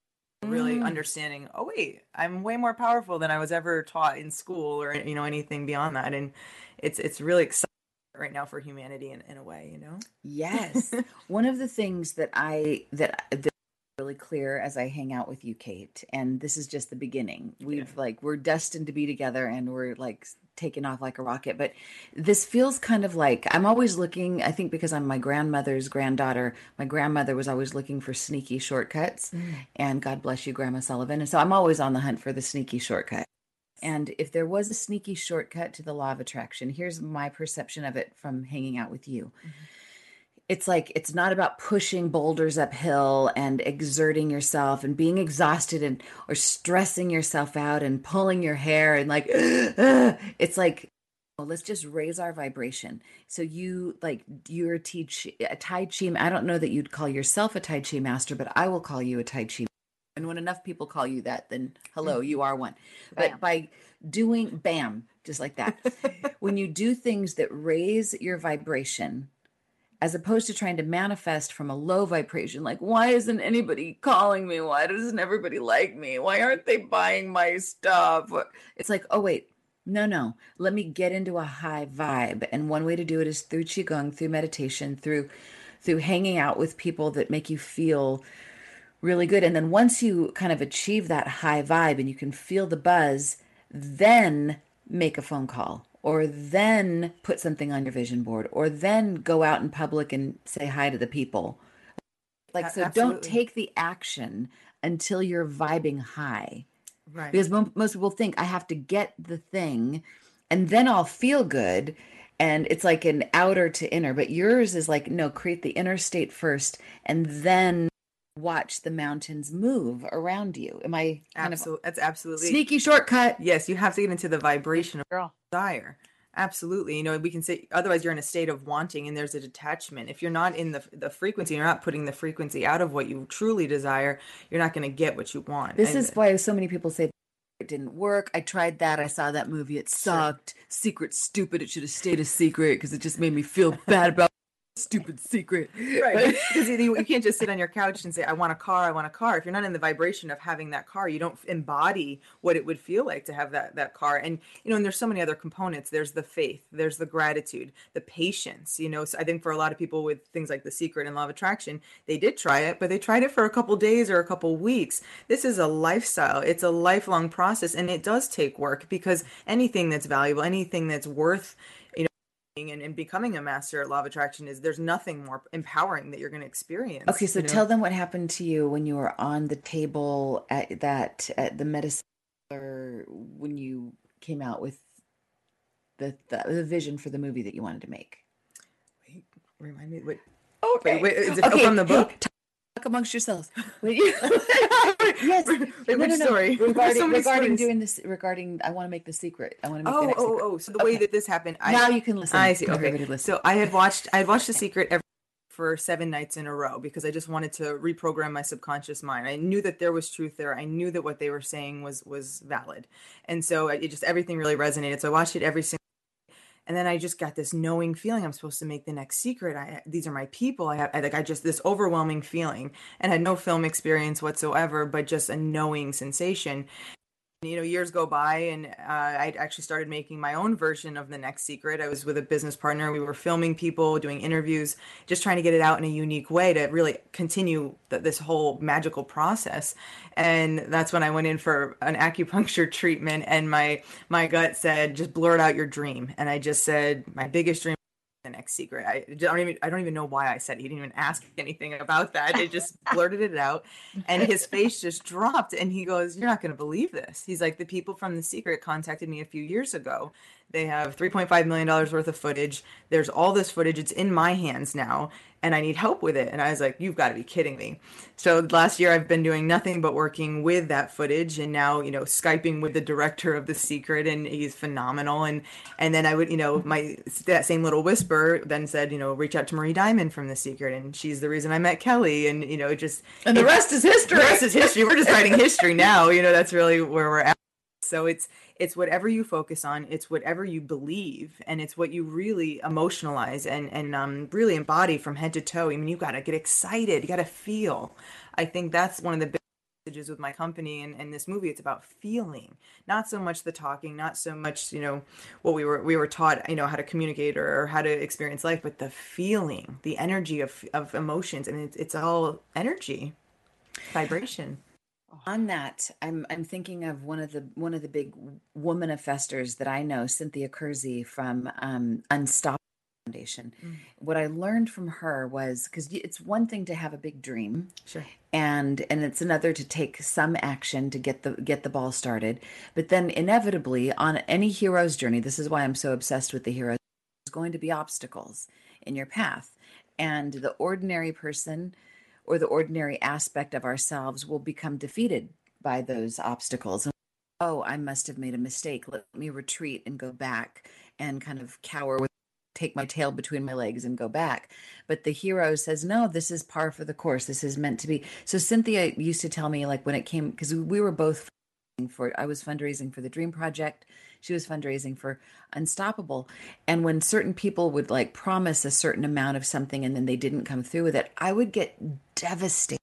Really mm. understanding, oh wait, I'm way more powerful than I was ever taught in school or you know anything beyond that. And it's it's really exciting right now for humanity in, in a way, you know? Yes. One of the things that I that that really clear as I hang out with you, Kate, and this is just the beginning. We've like we're destined to be together and we're like taking off like a rocket. But this feels kind of like I'm always looking, I think because I'm my grandmother's granddaughter, my grandmother was always looking for sneaky shortcuts. Mm. And God bless you, Grandma Sullivan. And so I'm always on the hunt for the sneaky shortcut. And if there was a sneaky shortcut to the law of attraction, here's my perception of it from hanging out with you mm-hmm. It's like it's not about pushing boulders uphill and exerting yourself and being exhausted and or stressing yourself out and pulling your hair and like it's like well, let's just raise our vibration. So you like you're a tai chi, a tai chi i don't know that you'd call yourself a tai chi master but i will call you a tai chi and when enough people call you that then hello mm-hmm. you are one. Bam. but by doing bam just like that. When you do things that raise your vibration as opposed to trying to manifest from a low vibration like why isn't anybody calling me? Why doesn't everybody like me? Why aren't they buying my stuff? It's like oh wait no no. Let me get into a high vibe. And one way to do it is through qigong through meditation through through hanging out with people that make you feel really good. And then once you kind of achieve that high vibe and you can feel the buzz then make a phone call or then put something on your vision board or then go out in public and say hi to the people. Like so Absolutely. don't take the action until you're vibing high. Right. Because most people think i have to get the thing and then i'll feel good and it's like an outer to inner but yours is like no create the inner state first and then watch the mountains move around you. Am i kind absolutely that's absolutely sneaky shortcut? Yes you have to get into the vibration of Girl. Desire absolutely you know we can say otherwise you're in a state of wanting and there's a detachment if you're not in the the frequency you're not putting the frequency out of what you truly desire you're not going to get what you want this and, is why so many people say it didn't work. I tried that. I saw that movie. It sucked. Sure. Secret, stupid. It should have stayed a secret because it just made me feel bad about stupid secret. Right. Because you, you can't just sit on your couch and say, I want a car, I want a car. If you're not in the vibration of having that car, you don't embody what it would feel like to have that that car. And you know, and there's so many other components. There's the faith, there's the gratitude, the patience. You know, so I think for a lot of people with things like the secret and law of attraction, they did try it, but they tried it for a couple days or a couple weeks. This is a lifestyle. It's a lifelong process and it does take work because anything that's valuable, anything that's worth and, and becoming a master at law of attraction is there's nothing more empowering that you're going to experience. Okay, so you know? tell them what happened to you when you were on the table at that at the medicine or when you came out with the, the, the vision for the movie that you wanted to make. Wait, remind me what. Okay. Wait, wait, is it okay. from the book? Hey, talk amongst yourselves. yes. no, no, no. Story? Regarding, so regarding doing this, regarding, I want to make the oh, oh, secret. I want to make. Oh, oh, oh. So the okay. way that this happened. I, now you can listen. I see. Okay. So I had watched. I had watched the secret every for seven nights in a row because I just wanted to reprogram my subconscious mind. I knew that there was truth there. I knew that what they were saying was was valid, and so it just everything really resonated. So I watched it every single and then I just got this knowing feeling I'm supposed to make the next secret. I these are my people. I have I, like I just this overwhelming feeling and had no film experience whatsoever, but just a knowing sensation you know years go by and uh, i actually started making my own version of the next secret. I was with a business partner. We were filming people doing interviews just trying to get it out in a unique way to really continue the, this whole magical process. And that's when i went in for an acupuncture treatment and my my gut said just blurt out your dream. And i just said my biggest dream the next secret. I don't even I don't even know why I said it. He didn't even ask anything about that. It just blurted it out. And his face just dropped and he goes, You're not gonna believe this. He's like, The people from the secret contacted me a few years ago they have $3.5 million worth of footage. There's all this footage. It's in my hands now, and I need help with it. And I was like, You've got to be kidding me. So last year, I've been doing nothing but working with that footage and now, you know, Skyping with the director of The Secret, and he's phenomenal. And and then I would, you know, my that same little whisper then said, you know, reach out to Marie Diamond from The Secret, and she's the reason I met Kelly. And, you know, just. And the rest is history. The rest is history. We're just writing history now. You know, that's really where we're at. So it's it's whatever you focus on it's whatever you believe and it's what you really emotionalize and and um, really embody from head to toe. I mean you got to get excited you got to feel. I think that's one of the big messages with my company and, and this movie. It's about feeling not so much the talking not so much you know what we were we were taught you know how to communicate or, or how to experience life but the feeling the energy of of emotions. And it's, it's all energy vibration on that, I'm I'm thinking of one of the one of the big womanifestors that I know, Cynthia Kersey from um, Unstoppable Foundation. Mm. What I learned from her was because it's one thing to have a big dream, sure, and and it's another to take some action to get the get the ball started. But then inevitably, on any hero's journey, this is why I'm so obsessed with the hero. There's going to be obstacles in your path, and the ordinary person or the ordinary aspect of ourselves will become defeated by those obstacles. Oh, I must have made a mistake. Let me retreat and go back and kind of cower with take my tail between my legs and go back. But the hero says, no, this is par for the course. This is meant to be. So Cynthia used to tell me, like, when it came, because we were both for I was fundraising for the Dream Project. She was fundraising for Unstoppable. And when certain people would like promise a certain amount of something and then they didn't come through with it, I would get devastated.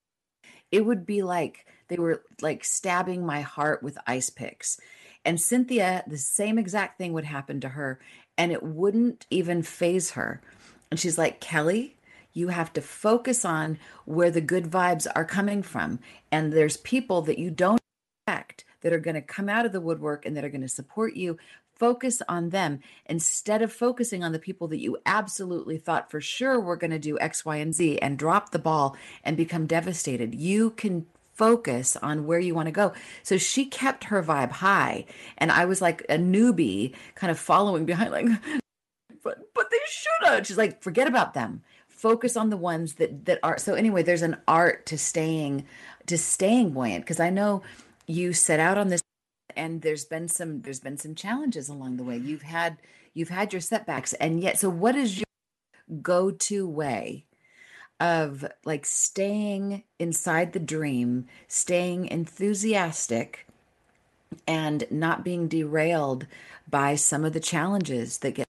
It would be like they were like stabbing my heart with ice picks. And Cynthia, the same exact thing would happen to her and it wouldn't even faze her. And she's like, Kelly, you have to focus on where the good vibes are coming from. And there's people that you don't expect that are going to come out of the woodwork and that are going to support you. Focus on them instead of focusing on the people that you absolutely thought for sure were going to do X, Y, and Z and drop the ball and become devastated. You can focus on where you want to go. So she kept her vibe high. And I was like a newbie kind of following behind, like, but but they should have. She's like, forget about them. Focus on the ones that that are so anyway, there's an art to staying to staying buoyant. Because I know you set out on this and there's been some there's been some challenges along the way you've had you've had your setbacks and yet so what is your go-to way of like staying inside the dream staying enthusiastic and not being derailed by some of the challenges that get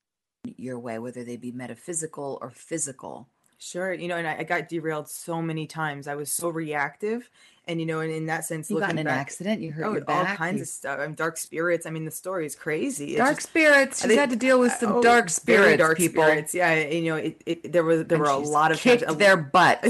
your way whether they be metaphysical or physical Sure, you know, and I, I, got derailed so many times. I was so reactive, and you know, and in that sense, you looking got in an back, accident, you hurt oh, your back, all kinds you... of stuff. I'm dark spirits. I mean, the story is crazy. It's dark just, spirits. You had to deal with uh, some oh, dark spirits, dark people. spirits. Yeah, you know, it, it there was there And were a lot of kicked times- their butt.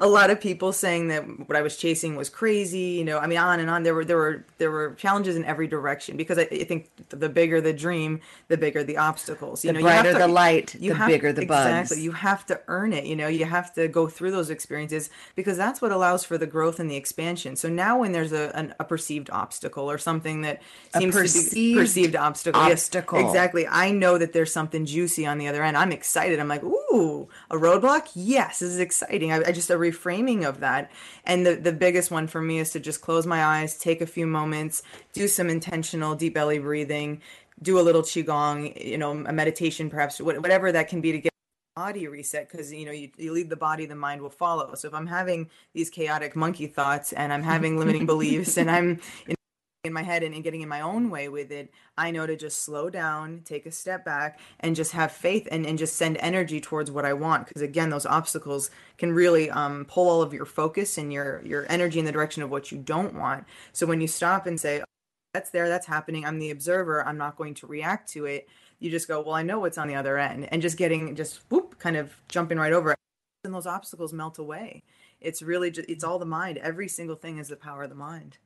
a lot of people saying that what I was chasing was crazy. You know, I mean, on and on. There were there were there were challenges in every direction because I, I think the bigger the dream, the bigger the obstacles. You The know, you have brighter to- the light, you the have- bigger the bugs. Exactly. You have to earn it. You know, you have to go through those experiences because that's what allows for the growth and the expansion. So now when there's a an, a perceived obstacle or something that seems to perceived be perceived obstacle, Yes, obstacle. exactly. I know that there's something juicy on the other end. I'm excited. I'm like, ooh, a roadblock? Yes, this is exciting. I, I just a reframing of that. And the the biggest one for me is to just close my eyes, take a few moments, do some intentional deep belly breathing, do a little qigong, you know, a meditation, perhaps whatever that can be to get body reset because you know you, you lead the body the mind will follow. So if i'm having these chaotic monkey thoughts and i'm having limiting beliefs and i'm in, in my head and, and getting in my own way with it i know to just slow down take a step back and just have faith and, and just send energy towards what i want. Because again those obstacles can really um, pull all of your focus and your your energy in the direction of what you don't want. So when you stop and say oh, that's there that's happening i'm the observer i'm not going to react to it you just go well i know what's on the other end and just getting just whoop kind of jumping right over it. And those obstacles melt away. It's really just it's all the mind. Every single thing is the power of the mind.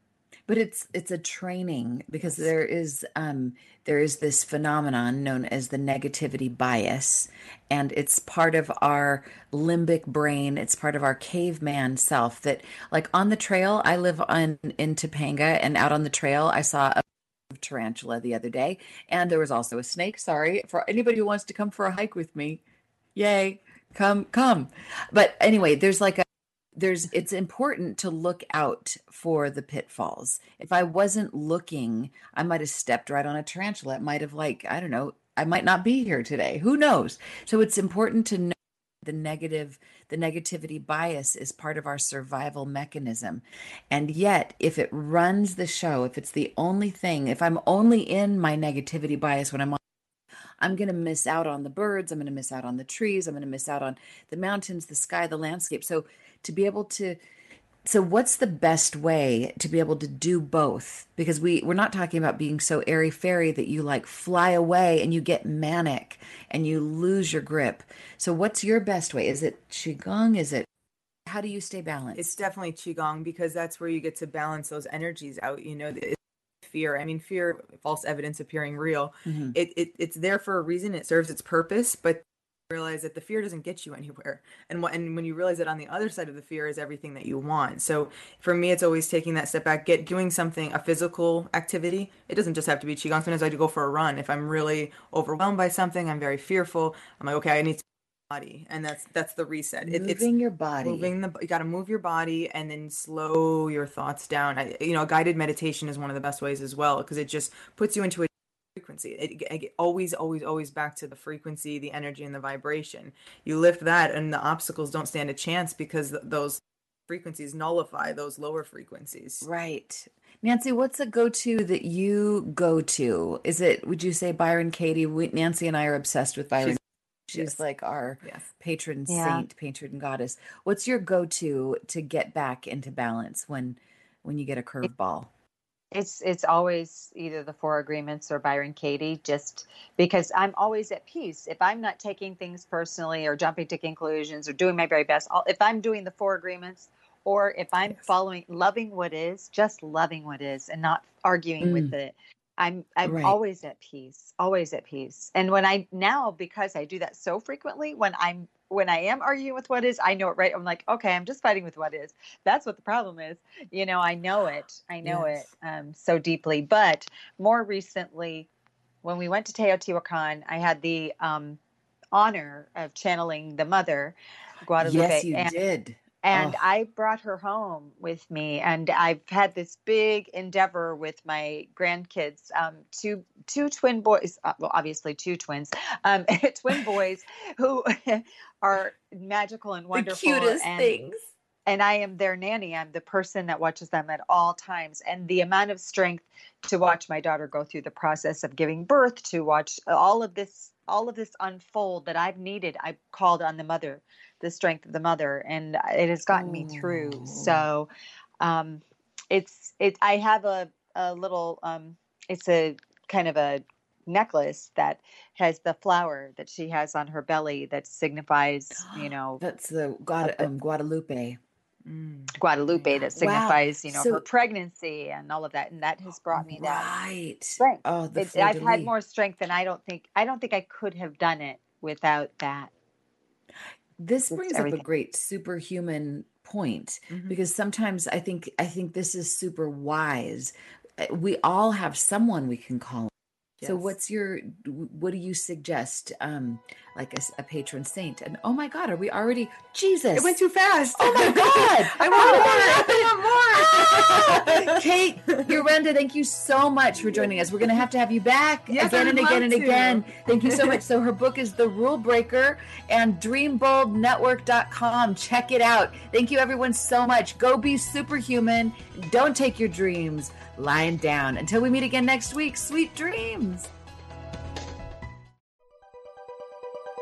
But it's it's a training because there is um there is this phenomenon known as the negativity bias. And it's part of our limbic brain. It's part of our caveman self that like on the trail i live on in topanga and out on the trail i saw a tarantula the other day and there was also a snake. Sorry for anybody who wants to come for a hike with me. Yay. Come come. But anyway there's like a there's it's important to look out for the pitfalls. If i wasn't looking i might have stepped right on a tarantula. It might have like i don't know i might not be here today. Who knows? So it's important to know the negative the negativity bias is part of our survival mechanism and yet if it runs the show if it's the only thing if i'm only in my negativity bias when i'm on I'm going to miss out on the birds. I'm going to miss out on the trees. I'm going to miss out on the mountains, the sky, the landscape. So, to be able to, so what's the best way to be able to do both? Because we we're not talking about being so airy fairy that you like fly away and you get manic and you lose your grip. So, what's your best way? Is it qigong? Is it how do you stay balanced? it's definitely qigong because that's where you get to balance those energies out you know fear i mean fear false evidence appearing real Mhm. it, it it's there for a reason it serves its purpose but realize that the fear doesn't get you anywhere. And what and when you realize that on the other side of the fear is everything that you want. So for me it's always taking that step back get doing something a physical activity. It doesn't just have to be qigong. Sometimes i do go for a run. If i'm really overwhelmed by something i'm very fearful. I'm like okay i need to body. And that's that's the reset. It- it's Moving your body. moving the you got to move your body and then slow your thoughts down. I, you know guided meditation is one of the best ways as well because it just puts you into a frequency it, it, it always always always back to the frequency the energy and the vibration you lift that and the obstacles don't stand a chance because th- those frequencies nullify those lower frequencies. Right. Nancy, what's a go-to that you go to? Is it, would you say Byron Katie? We, Nancy and I are obsessed with Byron. She's, She's yes. like our yes. patron yeah. saint, patron goddess. What's your go-to to get back into balance when when you get a curveball? It's it's always either the four agreements or Byron Katie, just because I'm always at peace. If I'm not taking things personally or jumping to conclusions or doing my very best, I'll, if I'm doing the four agreements, or if I'm yes. following loving what is, just loving what is and not arguing mm. with it. I'm I'm right. always at peace, always at peace. And when I now because I do that so frequently, when I'm when I am arguing with what is, I know it right. I'm like, okay, I'm just fighting with what is. That's what the problem is. You know, I know it. I know yes. it um, so deeply. But more recently, when we went to Teotihuacan, I had the um, honor of channeling the mother, Guadalupe. Yes, you and, did and oh. I brought her home with me, and I've had this big endeavor with my grandkids, um, two two twin boys, uh, well, obviously two twins, um, twin boys who are magical and wonderful, the cutest and, things. And I am their nanny. I'm the person that watches them at all times, and the amount of strength to watch my daughter go through the process of giving birth, to watch all of this all of this unfold that I've needed, I called on the mother the strength of the mother, and it has gotten me through. So, um, it's it. I have a a little. Um, it's a kind of a necklace that has the flower that she has on her belly that signifies, you know, that's the Guada, um, Guadalupe. Mm. Guadalupe that signifies, wow. you know, so, her pregnancy and all of that, and that has brought me that right. strength. Oh, the it, I've had more strength than I don't think. I don't think I could have done it without that. This brings up a great superhuman point mm-hmm. because sometimes I think I think this is super wise. Uh, we all have someone we can call Yes. So what's your what do you suggest um like a, a, patron saint. And oh my god are we already Jesus. It went too fast. Oh my god. I want more. I want more. Ah! Kate Urenda thank you so much for joining us. We're gonna have to have you back yes, again and again and to. again. Thank you so much. So her book is The Rule Breaker and dreamboldnetwork.com check it out. Thank you everyone so much. Go be superhuman. Don't take your dreams. Lying down. Until we meet again next week, sweet dreams.